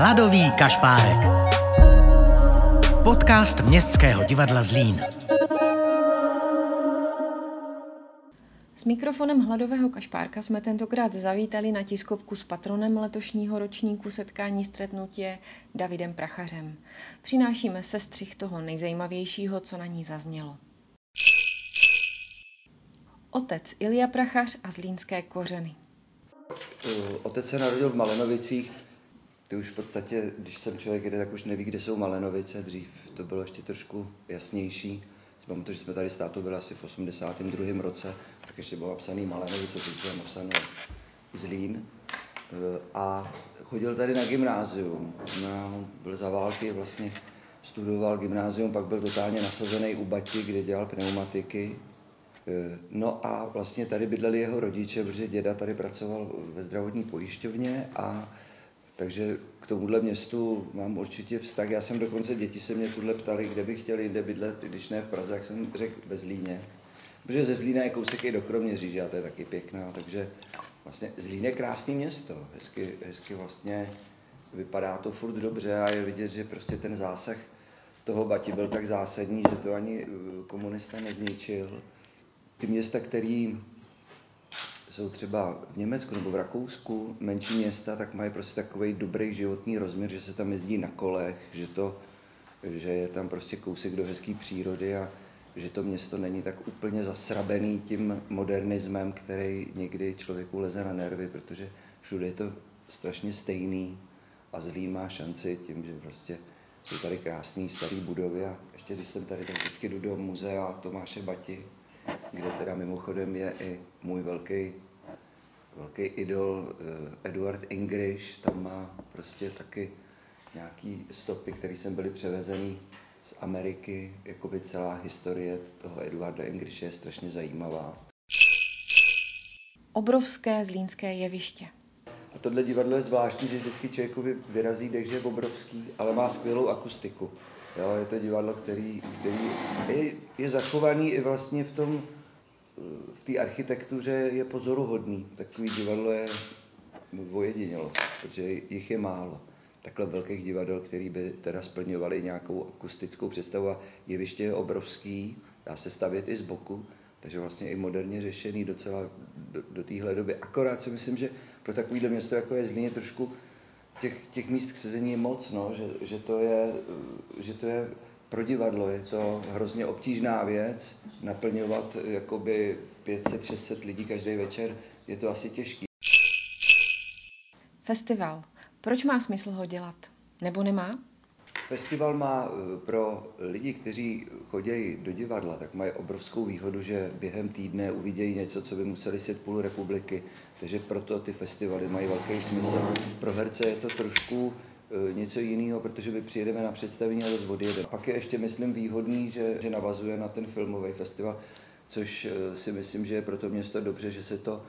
Hladový kašpárek. Podcast Městského divadla Zlín. S mikrofonem Hladového kašpárka jsme tentokrát zavítali na tiskovku s patronem letošního ročníku setkání stretnutě Davidem Prachařem. Přinášíme sestřih toho nejzajímavějšího, co na ní zaznělo. Otec Ilia Prachař a zlínské kořeny. Otec se narodil v Malenovicích. Ty už v podstatě, když jsem člověk jede, tak už neví, kde jsou Malenovice. Dřív to bylo ještě trošku jasnější. Si pamatuju, že jsme tady s tátou byli asi v 82. roce, tak ještě bylo napsaný Malenovice, teď bylo napsané Zlín. A chodil tady na gymnázium. No, byl za války, vlastně studoval gymnázium, pak byl totálně nasazený u Bati, kde dělal pneumatiky Eh, no a vlastně tady bydleli jeho rodiče, protože děda tady pracoval ve zdravotní pojišťovně a takže k tomuhle městu mám určitě vztah. Já jsem dokonce, děti se mě tuhle ptali, kde bych chtěl jinde bydlet, když ne v Praze, jak jsem řekl ve Zlíně. Protože ze Zlína je kousek i do Kroměříže a to je taky pěkná, takže vlastně Zlín je krásné město, hezky, hezky vlastně vypadá to furt dobře a je vidět, že prostě ten zásah toho Bati byl tak zásadní, že to ani eh, komunista nezničil ty města, které jsou třeba v Německu nebo v Rakousku, menší města, tak mají prostě takový dobrý životní rozměr, že se tam jezdí na kolech, že, to, že je tam prostě kousek do hezké přírody a že to město není tak úplně zasrabený tím modernismem, který někdy člověku leze na nervy, protože všude je to strašně stejný a zlý má šanci tím, že prostě jsou tady krásné staré budovy a ještě když jsem tady, tak vždycky jdu do muzea Tomáše Bati, kde teda mimochodem je i můj velký, velký idol eh, Eduard English, tam má prostě taky nějaký stopy, které sem byly převezený z Ameriky, jakoby celá historie toho Eduarda Englishe je strašně zajímavá. Obrovské zlínské jeviště. A tohle divadlo je zvláštní, že vždycky člověku vyrazí dech, že je obrovský, ale má skvělou akustiku. Jo, je to divadlo, který, který je, je zachovaný i vlastně v tom, v té architektuře je pozoruhodný. Takový divadlo je ojedinělo, protože jich je málo. Takhle velkých divadel, který by teda splňovaly nějakou akustickou představu a jeviště je obrovský, dá se stavět i z boku, takže vlastně i moderně řešený docela do, do téhle doby. Akorát si myslím, že pro takovýhle město, jako je Zlín, je trošku těch, těch míst k sezení je moc, no, že, že, to je, že to je pro divadlo je to hrozně obtížná věc, naplňovat jakoby 500-600 lidí každý večer, je to asi těžký. Festival. Proč má smysl ho dělat? Nebo nemá? Festival má eh, pro lidi, kteří chodí do divadla, tak mají obrovskou výhodu, že během týdne uvidějí něco, co by museli set půl republiky. Takže proto ty festivaly mají velký smysl. Pro herce je to trošku něco jiného, protože my přijedeme na představení a zase odjedeme. Pak je ještě, myslím, výhodný, že, že navazuje na ten filmový festival, což eh, si myslím, že je pro to město dobře, že se to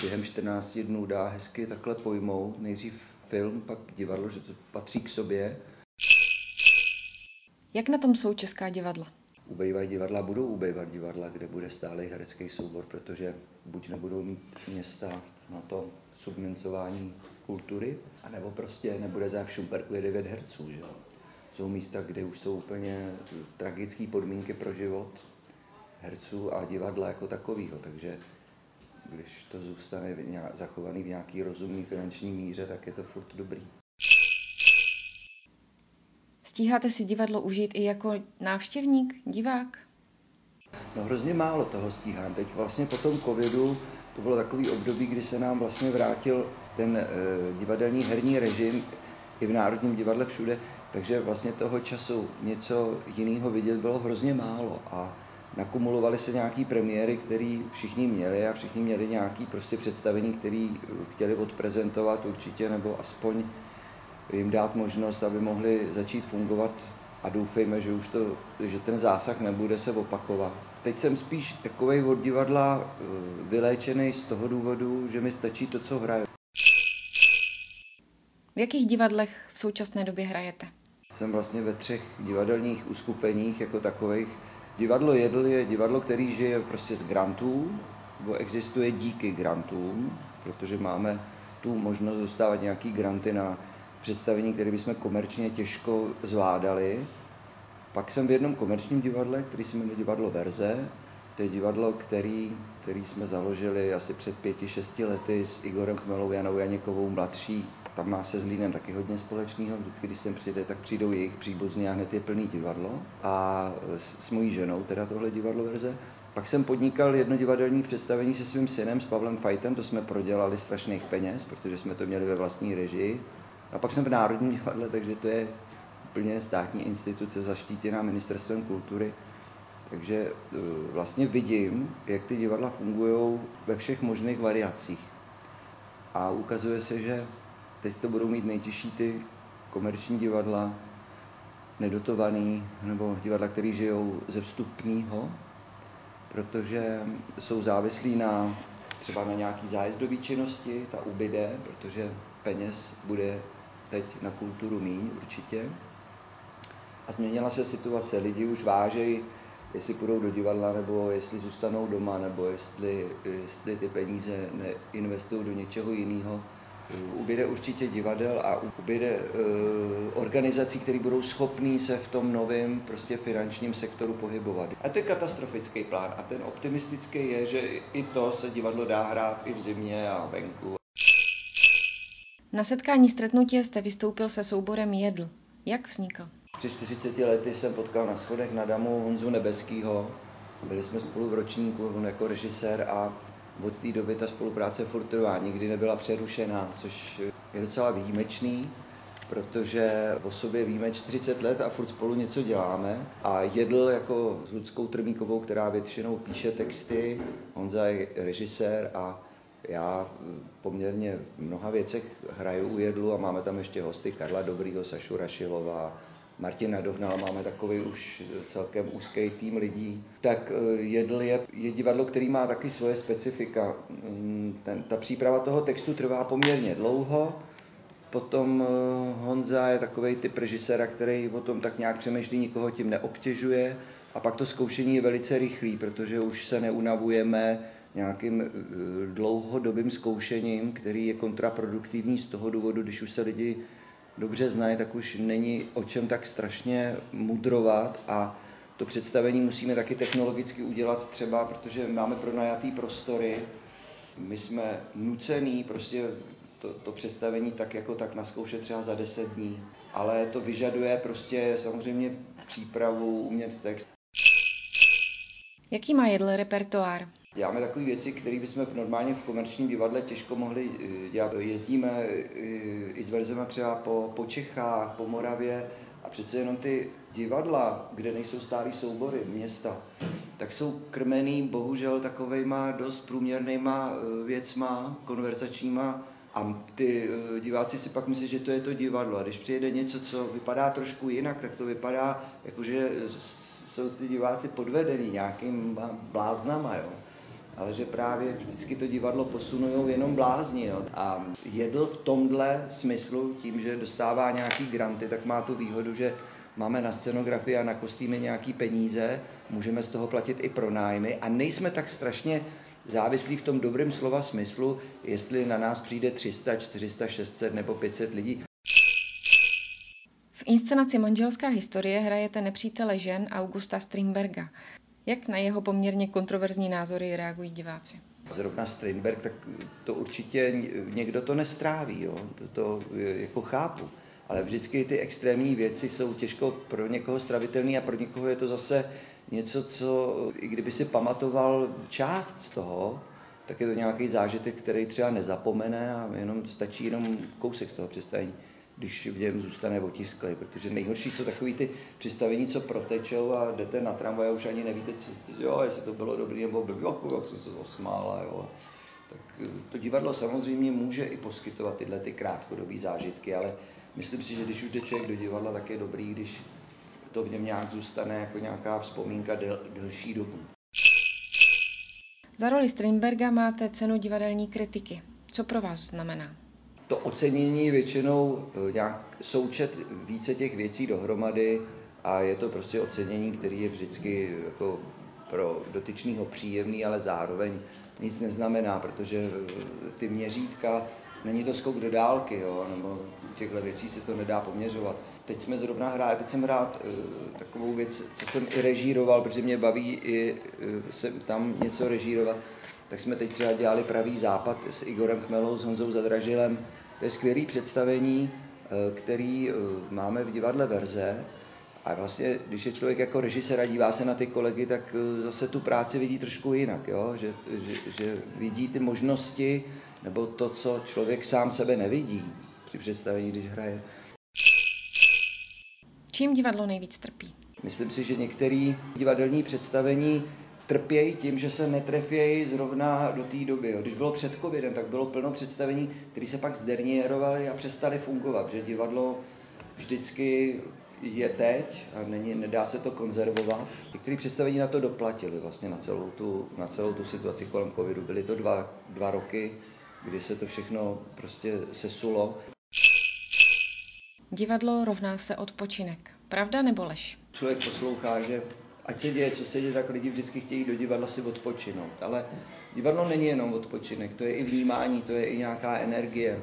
během 14 dnů dá hezky takhle pojmout. Nejdřív film, pak divadlo, že to patří k sobě jak na tom jsou česká divadla? Ubejvají divadla, budou ubejvat divadla, kde bude stálý herecký soubor, protože buď nebudou mít města na to subvencování kultury, anebo prostě nebude za v Šumperku je 9 herců. Že? Jsou místa, kde už jsou úplně tragické podmínky pro život herců a divadla jako takového, takže když to zůstane zachovaný v nějaký rozumný finanční míře, tak je to furt dobrý. Stíháte si divadlo užít i jako návštěvník, divák? No hrozně málo toho stíhám. Teď vlastně po tom covidu to bylo takový období, kdy se nám vlastně vrátil ten e, divadelní herní režim i v Národním divadle všude, takže vlastně toho času něco jiného vidět bylo hrozně málo a nakumulovaly se nějaký premiéry, které všichni měli a všichni měli nějaký prostě představení, které chtěli odprezentovat určitě, nebo aspoň jim dát možnost, aby mohli začít fungovat a doufejme, že už to, že ten zásah nebude se opakovat. Teď jsem spíš takový od divadla eh, vyléčený z toho důvodu, že mi stačí to, co hraju. V jakých divadlech v současné době hrajete? Jsem vlastně ve třech divadelních uskupeních jako takových. Divadlo Jedl je divadlo, který žije prostě z grantů, nebo existuje díky grantům, protože máme tu možnost dostávat nějaký granty na představení, které bychom komerčně těžko zvládali. Pak jsem v jednom komerčním divadle, který se jmenuje Divadlo Verze, to je divadlo, který, který jsme založili asi před pěti, šesti lety s Igorem Chmelou, Janou Janěkovou mladší. Tam má se s Línem taky hodně společného. Vždycky, když sem přijde, tak přijdou jejich příbuzní a hned je plný divadlo. A s, s mojí ženou, teda tohle divadlo verze. Pak jsem podnikal jedno divadelní představení se svým synem, s Pavlem Fajtem, to jsme prodělali strašných peněz, protože jsme to měli ve vlastní režii. A pak jsem v Národním divadle, takže to je úplně státní instituce zaštítěná ministerstvem kultury. Takže eh, vlastně vidím, jak ty divadla fungují ve všech možných variacích. A ukazuje se, že teď to budou mít nejtěžší ty komerční divadla, nedotovaný, nebo divadla, které žijou ze vstupního, protože jsou závislí na třeba na nějaký zájezdové činnosti, ta ubyde, protože peněz bude teď na kulturu míň určitě. A změnila se situace, lidi už vážejí jestli půjdou do divadla, nebo jestli zůstanou doma, nebo jestli, jestli ty peníze neinvestují do něčeho jiného. Ubyde určitě divadel a ubyde uh, organizací, které budou schopní se v tom novém prostě finančním sektoru pohybovat. A to je katastrofický plán. A ten optimistický je, že i to se divadlo dá hrát i v zimě a venku. Na setkání stretnutí jste vystoupil se souborem Jedl. Jak vznikl? Při 40 lety jsem potkal na schodech na Damu Honzu Nebeskýho. Byli jsme spolu v ročníku, on jako režisér a od té doby ta spolupráce furt trvá, nikdy nebyla přerušená, což je docela výjimečný, protože o sobě víme 40 let a furt spolu něco děláme. A jedl jako s Ludskou Trmíkovou, která většinou píše texty, Honza je režisér a já poměrně v mnoha věcech hraju u jedlu a máme tam ještě hosty Karla Dobrýho, Sašu Rašilová, Martina Dohnala, máme takový už celkem úzký tým lidí, tak eh, Jedl je, je divadlo, který má taky svoje specifika. Mm, ten, ta příprava toho textu trvá poměrně dlouho, potom eh, Honza je takový typ režiséra, který o tom tak nějak přemýšlí, nikoho tím neobtěžuje. A pak to zkoušení je velice rychlý, protože už se neunavujeme nějakým eh, dlouhodobým zkoušením, který je kontraproduktivní z toho důvodu, když už se lidi dobře znají, tak už není o čem tak strašně mudrovat a to představení musíme taky technologicky udělat třeba, protože máme pronajatý prostory, my jsme nucený prostě to, to představení tak jako tak naskoušet třeba za 10 dní, ale to vyžaduje prostě samozřejmě přípravu, umět text. Jaký má jedle repertoár? Děláme takové věci, které bychom normálně v komerčním divadle těžko mohli eh, dělat. Jezdíme eh, i s verzema třeba po, po Čechách, po Moravě a přece jenom ty divadla, kde nejsou stálý soubory, města, tak jsou krmený bohužel takovejma dost průměrnýma eh, věcma, konverzačníma a ty diváci si pak myslí, že to je to divadlo. A když přijede něco, co vypadá trošku jinak, tak to vypadá, jakože jsou ty diváci podvedení nějakým bláznama. Jo ale že právě vždycky to divadlo posunují jenom blázni. Jo. A jedl v tomhle smyslu, tím, že dostává nějaký granty, tak má tu výhodu, že máme na scenografii a na kostýmy nějaký peníze, můžeme z toho platit i pronájmy a nejsme tak strašně závislí v tom dobrém slova smyslu, jestli na nás přijde 300, 400, 600 nebo 500 lidí. Inscenaci Manželská historie hrajete nepřítele žen Augusta Strindberga. Jak na jeho poměrně kontroverzní názory reagují diváci? Zrovna Strindberg, tak to určitě někdo to nestráví, jo? To, to jako chápu. Ale vždycky ty extrémní věci jsou těžko pro někoho stravitelné a pro někoho je to zase něco, co i kdyby si pamatoval část z toho, tak je to nějaký zážitek, který třeba nezapomene a jenom stačí jenom kousek z toho představení když v něm zůstane otisklý, protože nejhorší jsou takový ty představení, co protečou a jdete na tramvaj a už ani nevíte, co, jo, jestli to bylo dobrý nebo blbý, jak jsem se zasmála, jo. Tak eh, to divadlo samozřejmě může i poskytovat tyhle ty krátkodobé zážitky, ale myslím si, že když už jde člověk do divadla, tak je dobrý, když to v něm nějak zůstane jako nějaká vzpomínka del, delší dobu. Za roli Strindberga máte cenu divadelní kritiky. Co pro vás znamená? To ocenění většinou eh, nějak součet více těch věcí dohromady a je to prostě ocenění, který je vždycky jako pro dotyčného příjemný, ale zároveň nic neznamená, protože eh, ty měřítka není to skok do dálky, jo, nebo těchto věcí se to nedá poměřovat. Teď jsme zrovna hráli, teď jsem hrál uh, takovou věc, co jsem i režíroval, protože mě baví i se tam něco režírovat, tak jsme teď třeba dělali Pravý západ s Igorem Chmelou, s Honzou Zadražilem. To je skvělé představení, uh, který uh, máme v divadle Verze, a vlastně, když je člověk jako režisér a dívá se na ty kolegy, tak zase tu práci vidí trošku jinak, jo? Že, že, že vidí ty možnosti, nebo to, co člověk sám sebe nevidí při představení, když hraje. Čím divadlo nejvíc trpí? Myslím si, že některé divadelní představení trpějí tím, že se netrefějí zrovna do té doby. Jo. Když bylo před covidem, tak bylo plno představení, které se pak zdernierovaly a přestaly fungovat, že divadlo vždycky je teď a není, nedá se to konzervovat. Některé představení na to doplatili vlastně na celou tu, na celou tu situaci kolem covidu. Byly to dva, dva roky, kdy se to všechno prostě sesulo. Divadlo rovná se odpočinek. Pravda nebo lež? Člověk poslouchá, že ať se děje, co se děje, tak lidi vždycky chtějí do divadla si odpočinout. Ale divadlo není jenom odpočinek, to je i vnímání, to je i nějaká energie.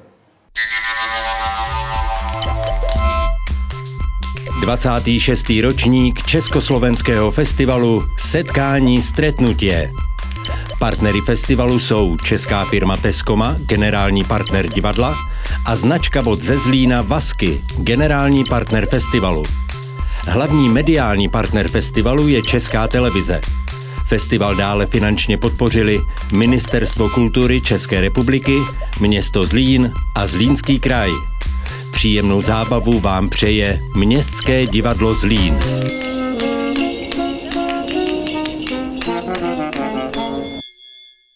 26. ročník Československého festivalu Setkání stretnutie. Partnery festivalu jsou česká firma Teskoma, generální partner divadla, a značka bod ze Zlína Vasky, generální partner festivalu. Hlavní mediální partner festivalu je Česká televize. Festival dále finančně podpořili Ministerstvo kultury České republiky, město Zlín a Zlínský kraj. Příjemnou zábavu vám přeje Městské divadlo Zlín.